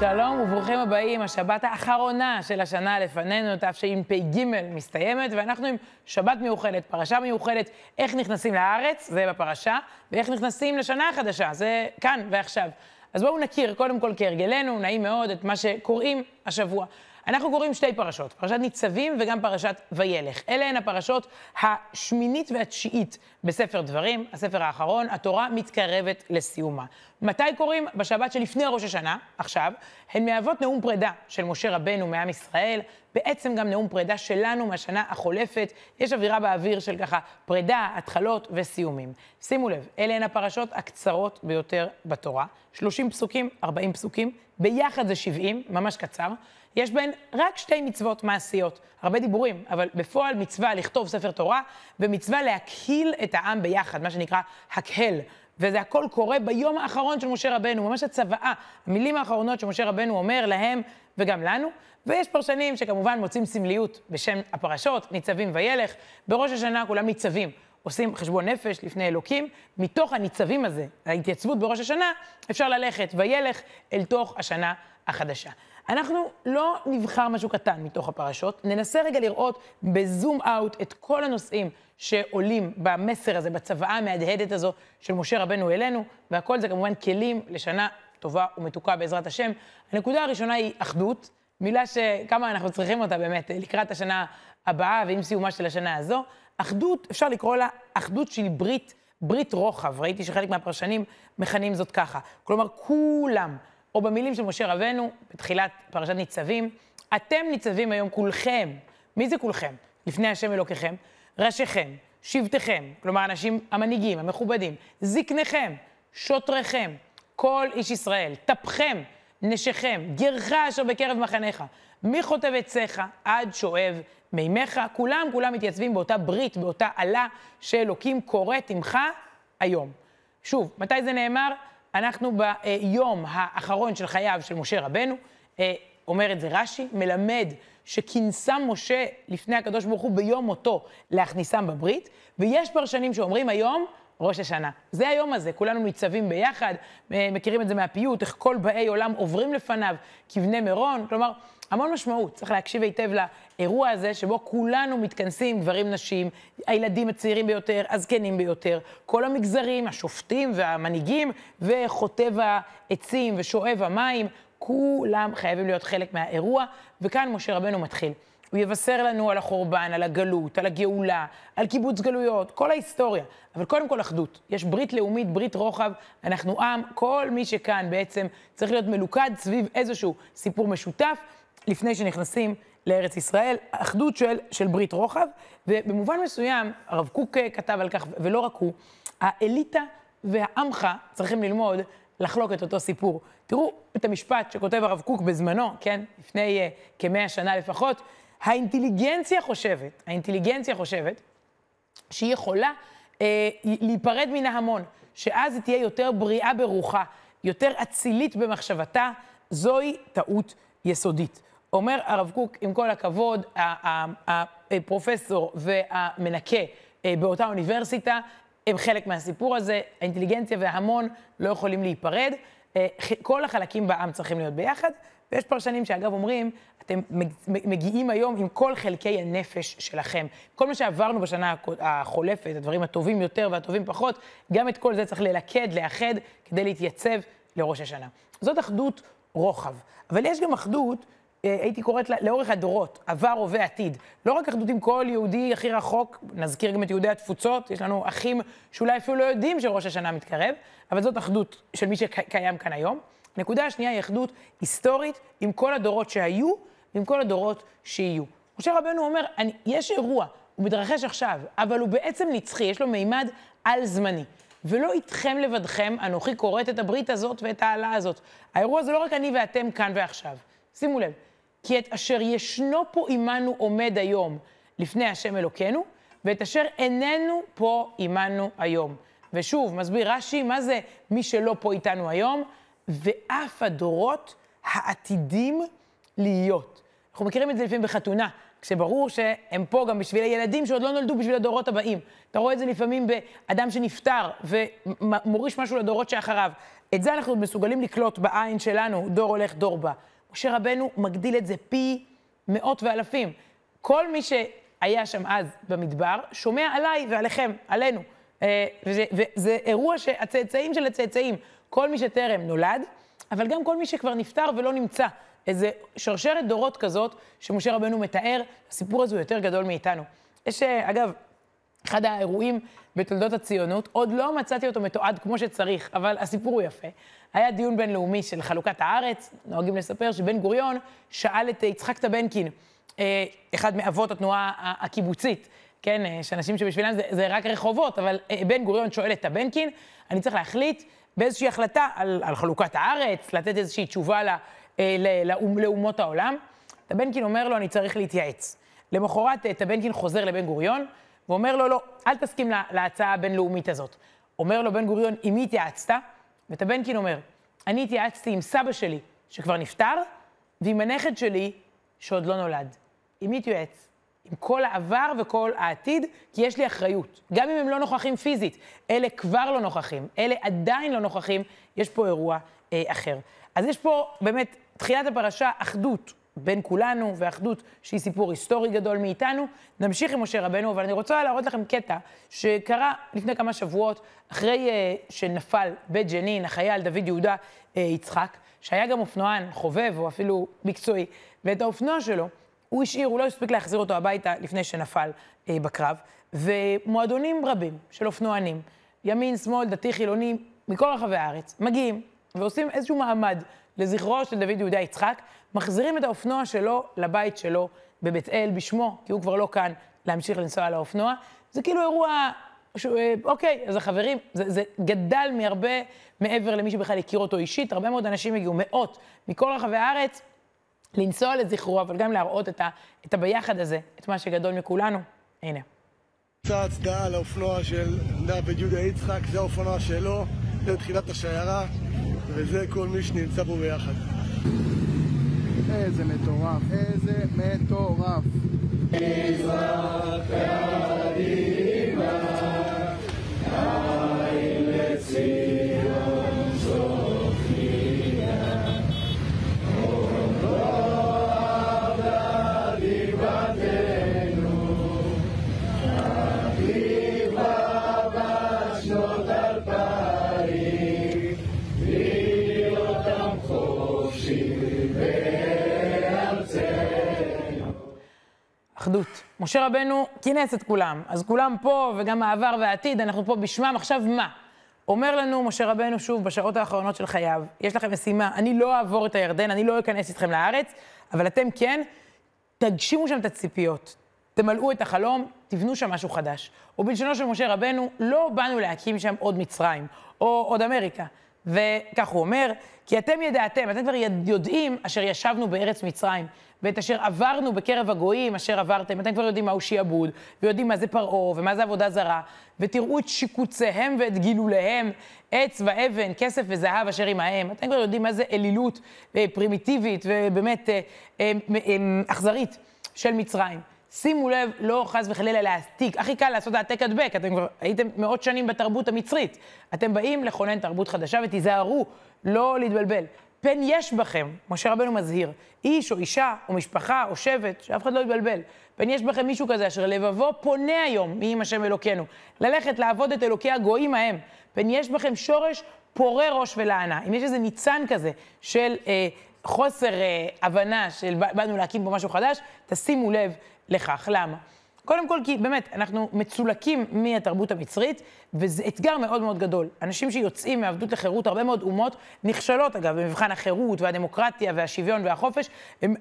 שלום וברוכים הבאים, השבת האחרונה של השנה לפנינו, תשפ"ג מסתיימת, ואנחנו עם שבת מיוחדת, פרשה מיוחדת, איך נכנסים לארץ, זה בפרשה, ואיך נכנסים לשנה החדשה, זה כאן ועכשיו. אז בואו נכיר, קודם כל כהרגלנו, נעים מאוד, את מה שקוראים השבוע. אנחנו קוראים שתי פרשות, פרשת ניצבים וגם פרשת וילך. אלה הן הפרשות השמינית והתשיעית בספר דברים, הספר האחרון, התורה מתקרבת לסיומה. מתי קוראים? בשבת שלפני ראש השנה, עכשיו, הן מהוות נאום פרידה של משה רבנו מעם ישראל, בעצם גם נאום פרידה שלנו מהשנה החולפת. יש אווירה באוויר של ככה פרידה, התחלות וסיומים. שימו לב, אלה הן הפרשות הקצרות ביותר בתורה, 30 פסוקים, 40 פסוקים, ביחד זה 70, ממש קצר. יש בהן רק שתי מצוות מעשיות, הרבה דיבורים, אבל בפועל מצווה לכתוב ספר תורה, ומצווה להקהיל את העם ביחד, מה שנקרא הקהל. וזה הכל קורה ביום האחרון של משה רבנו, ממש הצוואה, המילים האחרונות שמשה רבנו אומר להם וגם לנו. ויש פרשנים שכמובן מוצאים סמליות בשם הפרשות, ניצבים וילך. בראש השנה כולם ניצבים. עושים חשבון נפש לפני אלוקים, מתוך הניצבים הזה, ההתייצבות בראש השנה, אפשר ללכת וילך אל תוך השנה החדשה. אנחנו לא נבחר משהו קטן מתוך הפרשות, ננסה רגע לראות בזום אאוט את כל הנושאים שעולים במסר הזה, בצוואה המהדהדת הזו של משה רבנו אלינו, והכל זה כמובן כלים לשנה טובה ומתוקה בעזרת השם. הנקודה הראשונה היא אחדות, מילה שכמה אנחנו צריכים אותה באמת לקראת השנה הבאה ועם סיומה של השנה הזו. אחדות, אפשר לקרוא לה אחדות של ברית, ברית רוחב. ראיתי שחלק מהפרשנים מכנים זאת ככה. כלומר, כולם. או במילים של משה רבנו, בתחילת פרשת ניצבים, אתם ניצבים היום כולכם. מי זה כולכם? לפני השם אלוקיכם. ראשיכם, שבטיכם, כלומר האנשים המנהיגים, המכובדים, זקניכם, שוטריכם, כל איש ישראל, טפכם, נשיכם, גרך אשר בקרב מחניך, מי חוטב עציך עד שואב מימיך, כולם כולם מתייצבים באותה ברית, באותה עלה שאלוקים כורת עמך היום. שוב, מתי זה נאמר? אנחנו ביום האחרון של חייו של משה רבנו, אה, אומר את זה רש"י, מלמד שכינסם משה לפני הקדוש ברוך הוא ביום מותו להכניסם בברית, ויש פרשנים שאומרים היום ראש השנה. זה היום הזה, כולנו ניצבים ביחד, אה, מכירים את זה מהפיוט, איך כל באי עולם עוברים לפניו כבני מירון, כלומר, המון משמעות. צריך להקשיב היטב לאירוע הזה, שבו כולנו מתכנסים, גברים, נשים, הילדים הצעירים ביותר, הזקנים ביותר, כל המגזרים, השופטים והמנהיגים, וחוטב העצים ושואב המים, כולם חייבים להיות חלק מהאירוע, וכאן משה רבנו מתחיל. הוא יבשר לנו על החורבן, על הגלות, על הגאולה, על קיבוץ גלויות, כל ההיסטוריה. אבל קודם כל אחדות. יש ברית לאומית, ברית רוחב, אנחנו עם, כל מי שכאן בעצם צריך להיות מלוכד סביב איזשהו סיפור משותף. לפני שנכנסים לארץ ישראל, אחדות של, של ברית רוחב, ובמובן מסוים, הרב קוק אה, כתב על כך, ולא רק הוא, האליטה והעמך צריכים ללמוד לחלוק את אותו סיפור. תראו את המשפט שכותב הרב קוק בזמנו, כן, לפני uh, כמאה שנה לפחות, האינטליגנציה חושבת, האינטליגנציה חושבת שהיא יכולה uh, להיפרד מן ההמון, שאז היא תהיה יותר בריאה ברוחה, יותר אצילית במחשבתה, זוהי טעות יסודית. אומר הרב קוק, עם כל הכבוד, הפרופסור והמנקה אה, באותה אוניברסיטה הם חלק מהסיפור הזה, האינטליגנציה וההמון לא יכולים להיפרד, אה, כל החלקים בעם צריכים להיות ביחד, ויש פרשנים שאגב אומרים, אתם מגיעים היום עם כל חלקי הנפש שלכם. כל מה שעברנו בשנה החולפת, הדברים הטובים יותר והטובים פחות, גם את כל זה צריך ללכד, לאחד, כדי להתייצב לראש השנה. זאת אחדות רוחב. אבל יש גם אחדות הייתי קוראת לה, לאורך הדורות, עבר, הווה, עתיד. לא רק אחדות עם כל יהודי הכי רחוק, נזכיר גם את יהודי התפוצות, יש לנו אחים שאולי אפילו לא יודעים שראש השנה מתקרב, אבל זאת אחדות של מי שקיים כאן היום. הנקודה השנייה היא אחדות היסטורית עם כל הדורות שהיו ועם כל הדורות שיהיו. משה רבנו אומר, אני, יש אירוע, הוא מתרחש עכשיו, אבל הוא בעצם נצחי, יש לו מימד על-זמני. ולא איתכם לבדכם, אנוכי כורת את הברית הזאת ואת העלה הזאת. האירוע זה לא רק אני ואתם כאן ועכשיו. שימו לב, כי את אשר ישנו פה עמנו עומד היום לפני השם אלוקינו, ואת אשר איננו פה עמנו היום. ושוב, מסביר רש"י, מה זה מי שלא פה איתנו היום? ואף הדורות העתידים להיות. אנחנו מכירים את זה לפעמים בחתונה, כשברור שהם פה גם בשביל הילדים שעוד לא נולדו בשביל הדורות הבאים. אתה רואה את זה לפעמים באדם שנפטר ומוריש משהו לדורות שאחריו. את זה אנחנו מסוגלים לקלוט בעין שלנו, דור הולך, דור בא. משה רבנו מגדיל את זה פי מאות ואלפים. כל מי שהיה שם אז במדבר, שומע עליי ועליכם, עלינו. אה, וזה, וזה אירוע שהצאצאים של הצאצאים, כל מי שטרם נולד, אבל גם כל מי שכבר נפטר ולא נמצא. איזה שרשרת דורות כזאת שמשה רבנו מתאר, הסיפור הזה הוא יותר גדול מאיתנו. יש, אה, אגב, אחד האירועים בתולדות הציונות, עוד לא מצאתי אותו מתועד כמו שצריך, אבל הסיפור הוא יפה. היה דיון בינלאומי של חלוקת הארץ, נוהגים לספר שבן גוריון שאל את יצחק טבנקין, אה, אחד מאבות התנועה הקיבוצית, כן, אה, שאנשים שבשבילם זה, זה רק רחובות, אבל בן גוריון שואל את טבנקין, אני צריך להחליט באיזושהי החלטה על, על חלוקת הארץ, לתת איזושהי תשובה לה, לאומות העולם. טבנקין אומר לו, אני צריך להתייעץ. למחרת טבנקין חוזר לבן גוריון, ואומר לו, לא, אל תסכים לה, להצעה הבינלאומית הזאת. אומר לו בן גוריון, עם מי התייעצת? וטבנקין אומר, אני התייעצתי עם סבא שלי, שכבר נפטר, ועם הנכד שלי, שעוד לא נולד. עם מי התייעץ? עם כל העבר וכל העתיד, כי יש לי אחריות. גם אם הם לא נוכחים פיזית, אלה כבר לא נוכחים, אלה עדיין לא נוכחים, יש פה אירוע אה, אחר. אז יש פה באמת, תחילת הפרשה, אחדות בין כולנו, ואחדות שהיא סיפור היסטורי גדול מאיתנו. נמשיך עם משה רבנו, אבל אני רוצה להראות לכם קטע שקרה לפני כמה שבועות, אחרי uh, שנפל בג'נין החייל דוד יהודה uh, יצחק, שהיה גם אופנוען, חובב או אפילו מקצועי, ואת האופנוע שלו הוא השאיר, הוא לא הספיק להחזיר אותו הביתה לפני שנפל uh, בקרב, ומועדונים רבים של אופנוענים, ימין, שמאל, דתי, חילוני, מכל רחבי הארץ, מגיעים ועושים איזשהו מעמד לזכרו של דוד יהודה יצחק, מחזירים את האופנוע שלו לבית שלו בבית אל בשמו, כי הוא כבר לא כאן להמשיך לנסוע על האופנוע. זה כאילו אירוע, ש... אה, אוקיי, אז החברים, זה, זה גדל מהרבה מעבר למי שבכלל הכיר אותו אישית, הרבה מאוד אנשים הגיעו, מאות, מכל רחבי הארץ, לנסוע לזכרו, אבל גם להראות את, ה, את הביחד הזה, את מה שגדול מכולנו. הנה. קצת הצדעה לאופנוע של דוד יהודה יצחק, זה האופנוע שלו, זה תחילת השיירה. וזה כל מי שנמצא פה ביחד. איזה מטורף, איזה מטורף. אחדות. משה רבנו כינס את כולם, אז כולם פה, וגם העבר והעתיד, אנחנו פה בשמם, עכשיו מה? אומר לנו משה רבנו שוב בשעות האחרונות של חייו, יש לכם משימה, אני לא אעבור את הירדן, אני לא אכנס איתכם לארץ, אבל אתם כן, תגשימו שם את הציפיות, תמלאו את החלום, תבנו שם משהו חדש. ובלשונו של משה רבנו, לא באנו להקים שם עוד מצרים, או עוד אמריקה. וכך הוא אומר, כי אתם ידעתם, אתם כבר יודעים אשר ישבנו בארץ מצרים. ואת אשר עברנו בקרב הגויים, אשר עברתם, אתם כבר יודעים מהו שיעבוד, ויודעים מה זה פרעה, ומה זה עבודה זרה, ותראו את שיקוציהם ואת גילוליהם, עץ ואבן, כסף וזהב אשר עמהם. אתם כבר יודעים מה זה אלילות אה, פרימיטיבית ובאמת אה, אה, אכזרית של מצרים. שימו לב, לא חס וחלילה להעתיק, הכי קל לעשות העתק הדבק, אתם כבר הייתם מאות שנים בתרבות המצרית. אתם באים לכונן תרבות חדשה ותיזהרו לא להתבלבל. פן יש בכם, משה רבנו מזהיר, איש או אישה או משפחה או שבט, שאף אחד לא יתבלבל. פן יש בכם מישהו כזה אשר לבבו פונה היום מעם השם אלוקינו, ללכת לעבוד את אלוקי הגויים ההם. פן יש בכם שורש פורה ראש ולענה. אם יש איזה ניצן כזה של אה, חוסר אה, הבנה של באנו להקים פה משהו חדש, תשימו לב לכך. למה? קודם כל, כי באמת, אנחנו מצולקים מהתרבות המצרית, וזה אתגר מאוד מאוד גדול. אנשים שיוצאים מעבדות לחירות, הרבה מאוד אומות נכשלות, אגב, במבחן החירות והדמוקרטיה והשוויון והחופש.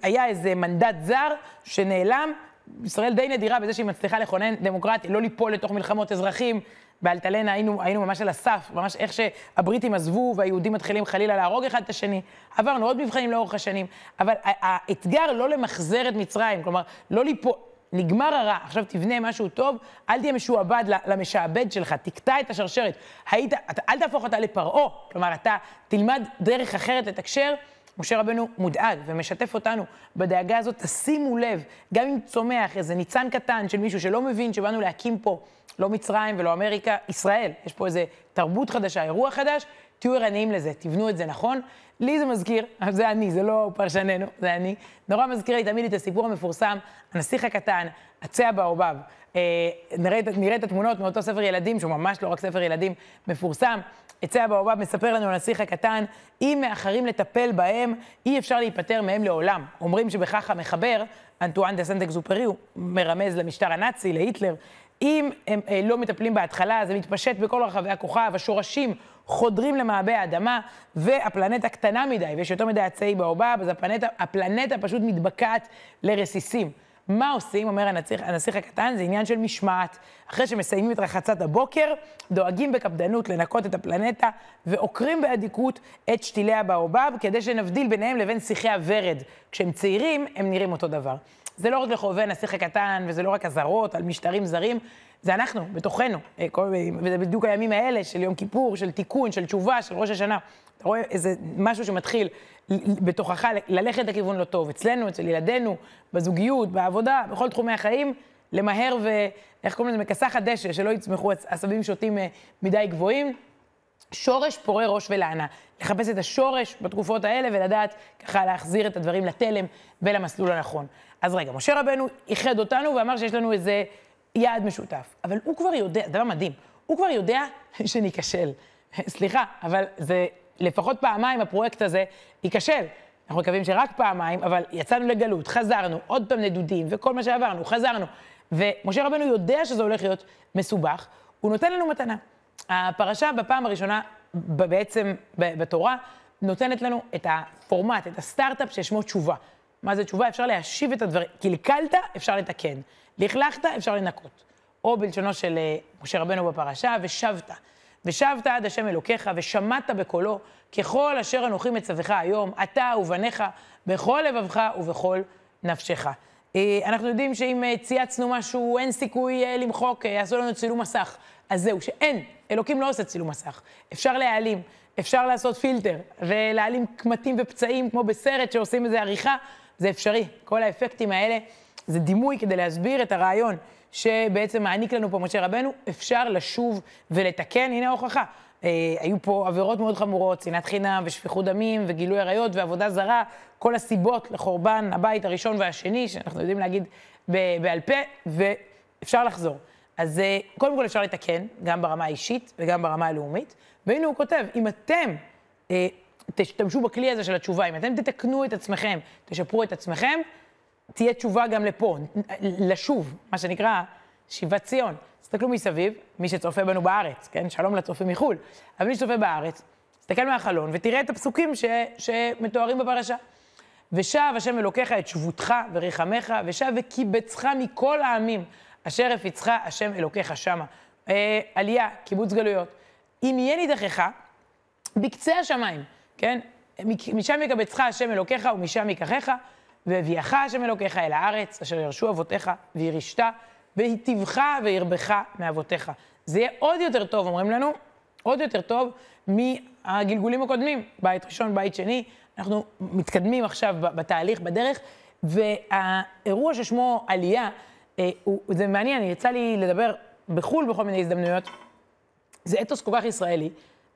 היה איזה מנדט זר שנעלם. ישראל די נדירה בזה שהיא מצליחה לכונן דמוקרטיה, לא ליפול לתוך מלחמות אזרחים. באלטלנה היינו, היינו ממש על הסף, ממש איך שהבריטים עזבו והיהודים מתחילים חלילה להרוג אחד את השני. עברנו עוד מבחנים לאורך השנים, אבל האתגר לא למחזר את מצרים, כלומר, לא ליפול... נגמר הרע, עכשיו תבנה משהו טוב, אל תהיה משועבד למשעבד שלך, תקטע את השרשרת. היית, אתה, אל תהפוך אותה לפרעה, כלומר, אתה תלמד דרך אחרת לתקשר. משה רבנו מודאג ומשתף אותנו בדאגה הזאת, תשימו לב, גם אם צומח איזה ניצן קטן של מישהו שלא מבין שבאנו להקים פה לא מצרים ולא אמריקה, ישראל, יש פה איזה תרבות חדשה, אירוע חדש, תהיו ערניים לזה, תבנו את זה נכון. לי זה מזכיר, זה אני, זה לא פרשננו, זה אני. נורא מזכיר לי תמיד את הסיפור המפורסם, הנסיך הקטן, הצע באובב. אה, נראה, נראה את התמונות מאותו ספר ילדים, שהוא ממש לא רק ספר ילדים מפורסם. עצי הבאובב מספר לנו הנסיך הקטן, אם מאחרים לטפל בהם, אי אפשר להיפטר מהם לעולם. אומרים שבכך המחבר, אנטואן דה סנט אקזופרי, הוא מרמז למשטר הנאצי, להיטלר. אם הם אה, לא מטפלים בהתחלה, זה מתפשט בכל רחבי הכוכב, השורשים חודרים למעבה האדמה, והפלנטה קטנה מדי, ויש יותר מדי עצי באובב, אז הפלנטה, הפלנטה פשוט מתבקעת לרסיסים. מה עושים, אומר הנסיך, הנסיך הקטן, זה עניין של משמעת. אחרי שמסיימים את רחצת הבוקר, דואגים בקפדנות לנקות את הפלנטה, ועוקרים באדיקות את שתילי הבאובב, כדי שנבדיל ביניהם לבין שיחי הוורד. כשהם צעירים, הם נראים אותו דבר. זה לא רק לחובבי הנסיך הקטן, וזה לא רק אזהרות על משטרים זרים, זה אנחנו, בתוכנו. אה, וזה בדיוק הימים האלה של יום כיפור, של תיקון, של תשובה, של ראש השנה. אתה רואה איזה משהו שמתחיל בתוכך ללכת לכיוון לא טוב. אצלנו, אצל ילדינו, בזוגיות, בעבודה, בכל תחומי החיים, למהר ו... איך קוראים לזה? מכסחת דשא, שלא יצמחו עשבים שוטים אה, מדי גבוהים. שורש פורה ראש ולענה. לחפש את השורש בתקופות האלה ולדעת ככה להחזיר את הדברים לתלם ולמסלול הנכון. אז רגע, משה רבנו איחד אותנו ואמר שיש לנו איזה יעד משותף. אבל הוא כבר יודע, דבר מדהים, הוא כבר יודע שניכשל. סליחה, אבל זה לפחות פעמיים הפרויקט הזה ייכשל. אנחנו מקווים שרק פעמיים, אבל יצאנו לגלות, חזרנו, עוד פעם נדודים, וכל מה שעברנו, חזרנו. ומשה רבנו יודע שזה הולך להיות מסובך, הוא נותן לנו מתנה. הפרשה בפעם הראשונה בעצם בתורה נותנת לנו את הפורמט, את הסטארט-אפ ששמו תשובה. מה זה תשובה? אפשר להשיב את הדברים. קלקלת, אפשר לתקן. לכלכת, אפשר לנקות. או בלשונו של אה, משה רבנו בפרשה, ושבת. ושבת עד השם אלוקיך, ושמעת בקולו, ככל אשר אנוכי מצווך היום, אתה ובניך, בכל לבבך ובכל נפשך. אה, אנחנו יודעים שאם אה, צייצנו משהו, אין סיכוי למחוק, יעשו לנו צילום מסך. אז זהו, שאין, אלוקים לא עושה צילום מסך. אפשר להעלים, אפשר לעשות פילטר, ולהעלים קמטים ופצעים, כמו בסרט שעושים איזה עריכה, זה אפשרי. כל האפקטים האלה זה דימוי כדי להסביר את הרעיון שבעצם מעניק לנו פה משה רבנו, אפשר לשוב ולתקן, הנה ההוכחה. אה, היו פה עבירות מאוד חמורות, שנאת חינם ושפיכות דמים וגילוי עריות ועבודה זרה, כל הסיבות לחורבן הבית הראשון והשני, שאנחנו יודעים להגיד בעל פה, ואפשר לחזור. אז אה, קודם כל אפשר לתקן, גם ברמה האישית וגם ברמה הלאומית. והנה הוא כותב, אם אתם אה, תשתמשו בכלי הזה של התשובה, אם אתם תתקנו את עצמכם, תשפרו את עצמכם, תהיה תשובה גם לפה, לשוב, מה שנקרא שיבת ציון. תסתכלו מסביב, מי שצופה בנו בארץ, כן? שלום לצופים מחו"ל. אבל מי שצופה בארץ, תסתכל מהחלון ותראה את הפסוקים ש, שמתוארים בפרשה. ושב השם אלוקיך את שבותך וריחמך, ושב וקיבצך מכל העמים, אשר הפיצך השם אלוקיך שמה. אה, עלייה, קיבוץ גלויות. אם יהיה נידחך, בקצה השמיים, כן? משם יקבצך השם אלוקיך ומשם ייקחך. והביאך השם אלוקיך אל הארץ, אשר ירשו אבותיך, וירישת, והיטיבך וירבך מאבותיך. זה יהיה עוד יותר טוב, אומרים לנו, עוד יותר טוב מהגלגולים הקודמים, בית ראשון, בית שני. אנחנו מתקדמים עכשיו בתהליך, בדרך, והאירוע ששמו עלייה, אה, הוא, זה מעניין, יצא לי לדבר בחו"ל בכל מיני הזדמנויות. זה אתוס כל כך ישראלי,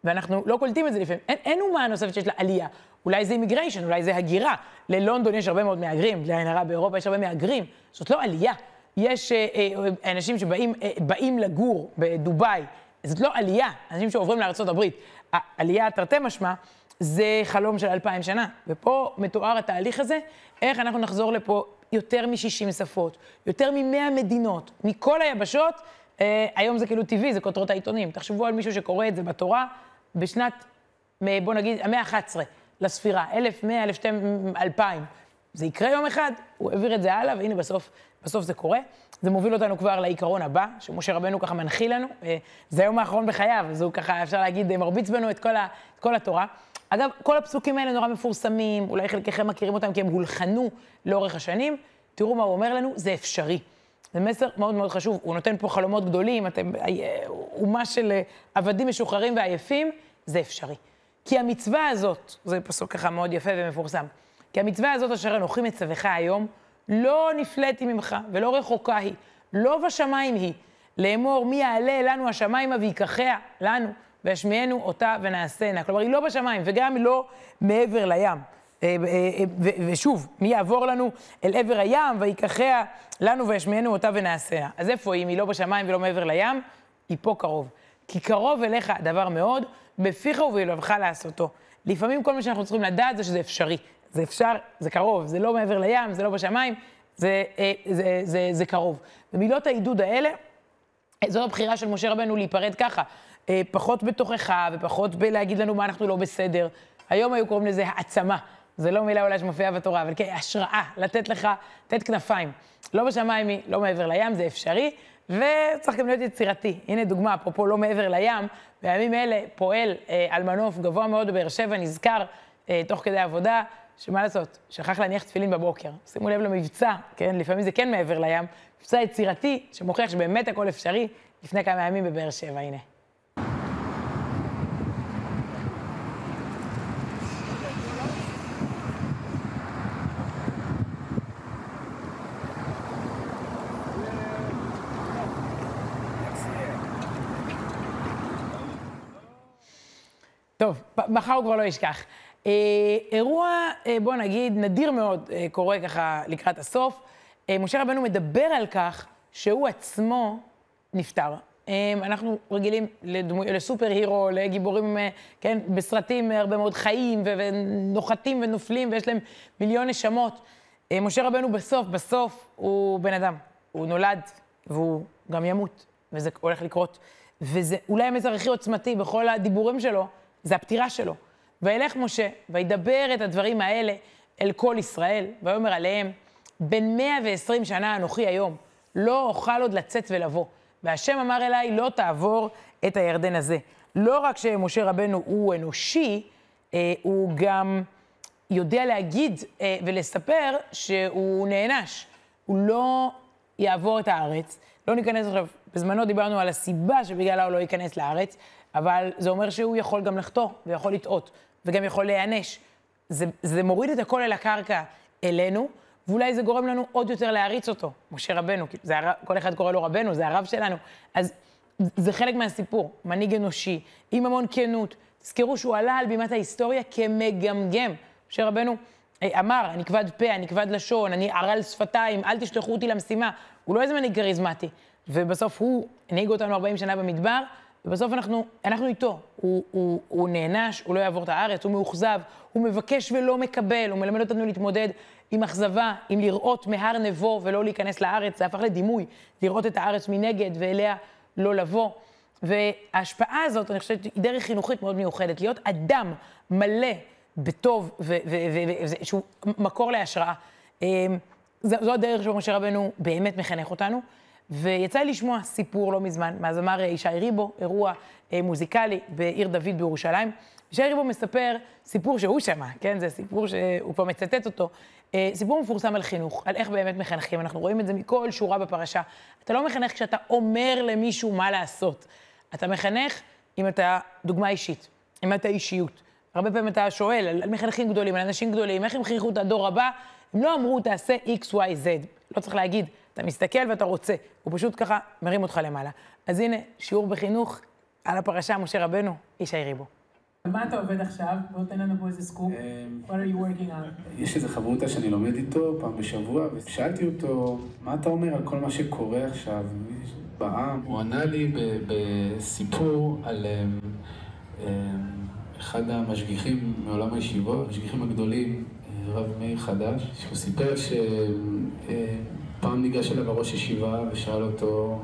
ואנחנו לא קולטים את זה לפעמים. אין, אין אומה נוספת שיש לה עלייה. אולי זה אימיגריישן, אולי זה הגירה. ללונדון יש הרבה מאוד מהגרים, בלי עין הרע, באירופה יש הרבה מהגרים. זאת לא עלייה. יש אה, אה, אנשים שבאים אה, לגור בדובאי, זאת לא עלייה, אנשים שעוברים לארה"ב. העלייה, תרתי משמע, זה חלום של אלפיים שנה. ופה מתואר התהליך הזה, איך אנחנו נחזור לפה יותר מ-60 שפות, יותר מ-100 מדינות, מכל היבשות. אה, היום זה כאילו טבעי, זה כותרות העיתונים. תחשבו על מישהו שקורא את זה בתורה בשנת, בוא נגיד, המאה ה-11. לספירה, 1,100, 1,200, 2,000. זה יקרה יום אחד, הוא העביר את זה הלאה, והנה בסוף, בסוף זה קורה. זה מוביל אותנו כבר לעיקרון הבא, שמשה רבנו ככה מנחיל לנו. אה, זה היום האחרון בחייו, אז הוא ככה, אפשר להגיד, אה, מרביץ בנו את כל, ה, את כל התורה. אגב, כל הפסוקים האלה נורא מפורסמים, אולי חלקכם מכירים אותם כי הם הולחנו לאורך השנים. תראו מה הוא אומר לנו, זה אפשרי. זה מסר מאוד מאוד חשוב. הוא נותן פה חלומות גדולים, אתם אה, אומה של עבדים משוחררים ועייפים, זה אפשרי. כי המצווה הזאת, זה פסוק ככה מאוד יפה ומפורסם, כי המצווה הזאת אשר אנוכי מצווך היום, לא נפלאתי ממך ולא רחוקה היא, לא בשמיים היא, לאמור מי יעלה לנו השמיימה ויקחיה לנו, והשמיענו אותה ונעשנה. כלומר, היא לא בשמיים, וגם לא מעבר לים. אה, אה, ושוב, מי יעבור לנו אל עבר הים, ויקחיה לנו וישמיענו אותה ונעשיה. אז איפה היא? אם היא לא בשמיים ולא מעבר לים? היא פה קרוב. כי קרוב אליך הדבר מאוד, בפיך ובלבבך לעשותו. לפעמים כל מה שאנחנו צריכים לדעת זה שזה אפשרי. זה אפשר, זה קרוב, זה לא מעבר לים, זה לא בשמיים, זה, אה, זה, זה, זה, זה קרוב. ומילות העידוד האלה, זו הבחירה של משה רבנו להיפרד ככה. פחות בתוכך ופחות בלהגיד לנו מה אנחנו לא בסדר. היום היו קוראים לזה העצמה. זה לא מילה אולי שמופיעה בתורה, אבל כן, השראה, לתת לך, לתת כנפיים. לא בשמיים היא, לא מעבר לים, זה אפשרי, וצריך גם להיות יצירתי. הנה דוגמה, אפרופו לא מעבר לים, בימים אלה פועל אה, על מנוף גבוה מאוד בבאר שבע, נזכר אה, תוך כדי עבודה, שמה לעשות, שכח להניח תפילין בבוקר. שימו לב למבצע, כן? לפעמים זה כן מעבר לים, מבצע יצירתי, שמוכיח שבאמת הכל אפשרי, לפני כמה ימים בבאר שבע, הנה. טוב, מחר הוא כבר לא ישכח. אה, אירוע, אה, בוא נגיד, נדיר מאוד אה, קורה ככה לקראת הסוף. אה, משה רבנו מדבר על כך שהוא עצמו נפטר. אה, אנחנו רגילים לדמו, לסופר הירו, לגיבורים, אה, כן, בסרטים אה, הרבה מאוד חיים, ו- ונוחתים ונופלים, ויש להם מיליון נשמות. אה, משה רבנו בסוף, בסוף הוא בן אדם. הוא נולד, והוא גם ימות, וזה הולך לקרות. וזה אולי המסר הכי עוצמתי בכל הדיבורים שלו, זה הפטירה שלו. וילך משה, וידבר את הדברים האלה אל כל ישראל, ויאמר עליהם, בין 120 שנה אנוכי היום, לא אוכל עוד לצאת ולבוא. והשם אמר אליי, לא תעבור את הירדן הזה. לא רק שמשה רבנו הוא אנושי, אה, הוא גם יודע להגיד אה, ולספר שהוא נענש. הוא לא יעבור את הארץ. לא ניכנס עכשיו, בזמנו דיברנו על הסיבה שבגללה הוא לא ייכנס לארץ, אבל זה אומר שהוא יכול גם לחטוא, ויכול לטעות, וגם יכול להיענש. זה, זה מוריד את הכל אל הקרקע אלינו, ואולי זה גורם לנו עוד יותר להעריץ אותו, משה רבנו, זה הרב, כל אחד קורא לו רבנו, זה הרב שלנו. אז זה חלק מהסיפור, מנהיג אנושי, עם המון כנות. תזכרו שהוא עלה על בימת ההיסטוריה כמגמגם. משה רבנו אה, אמר, אני כבד פה, אני כבד לשון, אני ערל שפתיים, אל תשלחו אותי למשימה. הוא לא איזה מנהיג כריזמטי. ובסוף הוא הנהיג אותנו 40 שנה במדבר, ובסוף אנחנו, אנחנו איתו. הוא, הוא, הוא נענש, הוא לא יעבור את הארץ, הוא מאוכזב, הוא מבקש ולא מקבל, הוא מלמד אותנו להתמודד עם אכזבה, עם לראות מהר נבו ולא להיכנס לארץ, זה הפך לדימוי, לראות את הארץ מנגד ואליה לא לבוא. וההשפעה הזאת, אני חושבת, היא דרך חינוכית מאוד מיוחדת. להיות אדם מלא בטוב, שהוא מקור להשראה. אמ, זו הדרך שמשה רבנו באמת מחנך אותנו. ויצא לי לשמוע סיפור לא מזמן מהזמר ישי ריבו, אירוע אה, מוזיקלי בעיר דוד בירושלים. ישי ריבו מספר סיפור שהוא שמע, כן? זה סיפור שהוא פה מצטט אותו. אה, סיפור מפורסם על חינוך, על איך באמת מחנכים. אנחנו רואים את זה מכל שורה בפרשה. אתה לא מחנך כשאתה אומר למישהו מה לעשות. אתה מחנך אם אתה דוגמה אישית, אם אתה אישיות. הרבה פעמים אתה שואל על מחנכים גדולים, על אנשים גדולים, איך הם חינכו את הדור הבא? הם לא אמרו, תעשה x, y, z. לא צריך להגיד, אתה מסתכל ואתה רוצה. הוא פשוט ככה מרים אותך למעלה. אז הנה, שיעור בחינוך על הפרשה משה רבנו, ישי ריבו. מה אתה עובד עכשיו? בוא תן לנו פה איזה סקופ. אמ, What are you working on? יש איזה חברותה שאני לומד איתו פעם בשבוע, ושאלתי אותו, מה אתה אומר על כל מה שקורה עכשיו בעם? הוא ענה לי בסיפור על אמ, אמ, אחד המשגיחים מעולם הישיבות, המשגיחים הגדולים, אה, רב מאיר חדש, שהוא סיפר ש... פעם ניגש אליו הראש ישיבה ושאל אותו,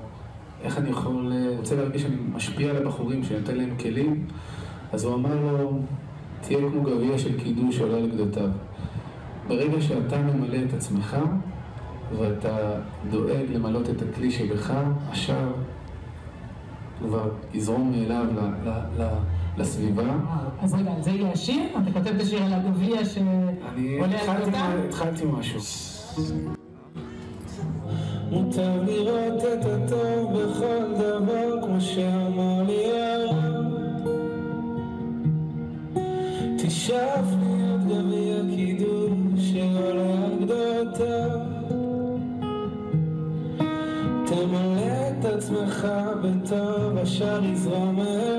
איך אני יכול, רוצה להרגיש שאני משפיע על הבחורים, שאני נותן להם כלים? אז הוא אמר לו, תהיה כמו גביע של קידוש שעולה על גדותיו. ברגע שאתה ממלא את עצמך, ואתה דואג למלות את הכלי שבך, השאר כבר יזרום מאליו ל, ל, ל, לסביבה. אז רגע, זה יהיה השיר? אתה כותב את השיר על הגביע שעולה על גדותיו? אני התחלתי משהו. מותר לראות את הטוב בכל דבר, כמו שאמר לי הרב. תשאף להיות גביע קידוש שעולה על גדותיו. תמלא את עצמך בטוב, אשר יזרום אליו.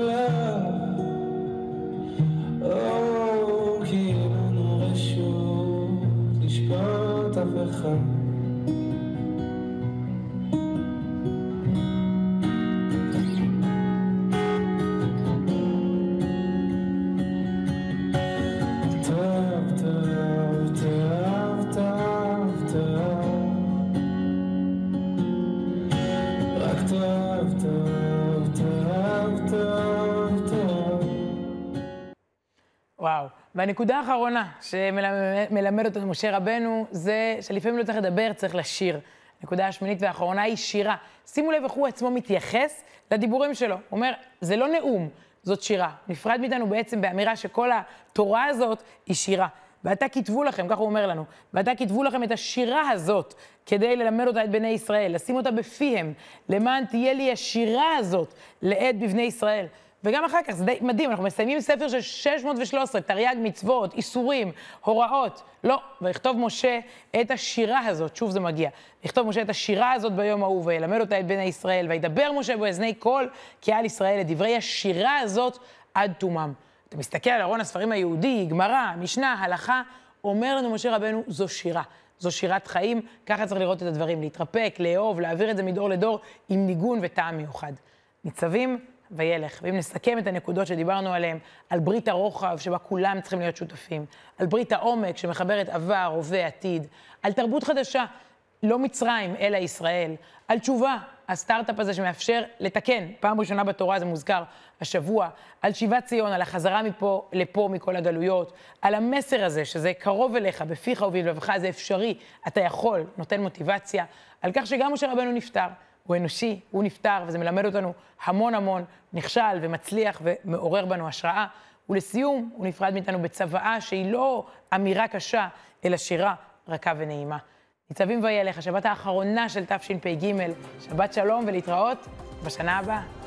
והנקודה האחרונה שמלמד אותנו משה רבנו, זה שלפעמים לא צריך לדבר, צריך לשיר. הנקודה השמינית והאחרונה היא שירה. שימו לב איך הוא עצמו מתייחס לדיבורים שלו. הוא אומר, זה לא נאום, זאת שירה. נפרד מאיתנו בעצם באמירה שכל התורה הזאת היא שירה. ועתה כתבו לכם, ככה הוא אומר לנו, ועתה כתבו לכם את השירה הזאת כדי ללמד אותה את בני ישראל, לשים אותה בפיהם, למען תהיה לי השירה הזאת לעד בבני ישראל. וגם אחר כך, זה די מדהים, אנחנו מסיימים ספר של 613, תרי"ג מצוות, איסורים, הוראות. לא, ויכתוב משה את השירה הזאת, שוב זה מגיע, ויכתוב משה את השירה הזאת ביום ההוא, וילמד אותה את בני ישראל, וידבר משה באזני כל קהל ישראל את דברי השירה הזאת עד תומם. אתה מסתכל על ארון הספרים היהודי, גמרא, משנה, הלכה, אומר לנו משה רבנו, זו שירה. זו שירת חיים, ככה צריך לראות את הדברים, להתרפק, לאהוב, להעביר את זה מדור לדור עם ניגון וטעם מיוחד. ניצבים וילך. ואם נסכם את הנקודות שדיברנו עליהן, על ברית הרוחב, שבה כולם צריכים להיות שותפים, על ברית העומק, שמחברת עבר, הווה, עתיד, על תרבות חדשה, לא מצרים, אלא ישראל, על תשובה, הסטארט-אפ הזה שמאפשר לתקן, פעם ראשונה בתורה זה מוזכר השבוע, על שיבת ציון, על החזרה מפה לפה מכל הגלויות, על המסר הזה, שזה קרוב אליך, בפיך ובלבבך, זה אפשרי, אתה יכול, נותן מוטיבציה, על כך שגם משה רבנו נפטר. הוא אנושי, הוא נפטר, וזה מלמד אותנו המון המון, נכשל ומצליח ומעורר בנו השראה. ולסיום, הוא נפרד מאיתנו בצוואה שהיא לא אמירה קשה, אלא שירה רכה ונעימה. ניצבים וילך, השבת האחרונה של תשפ"ג, שבת שלום ולהתראות בשנה הבאה.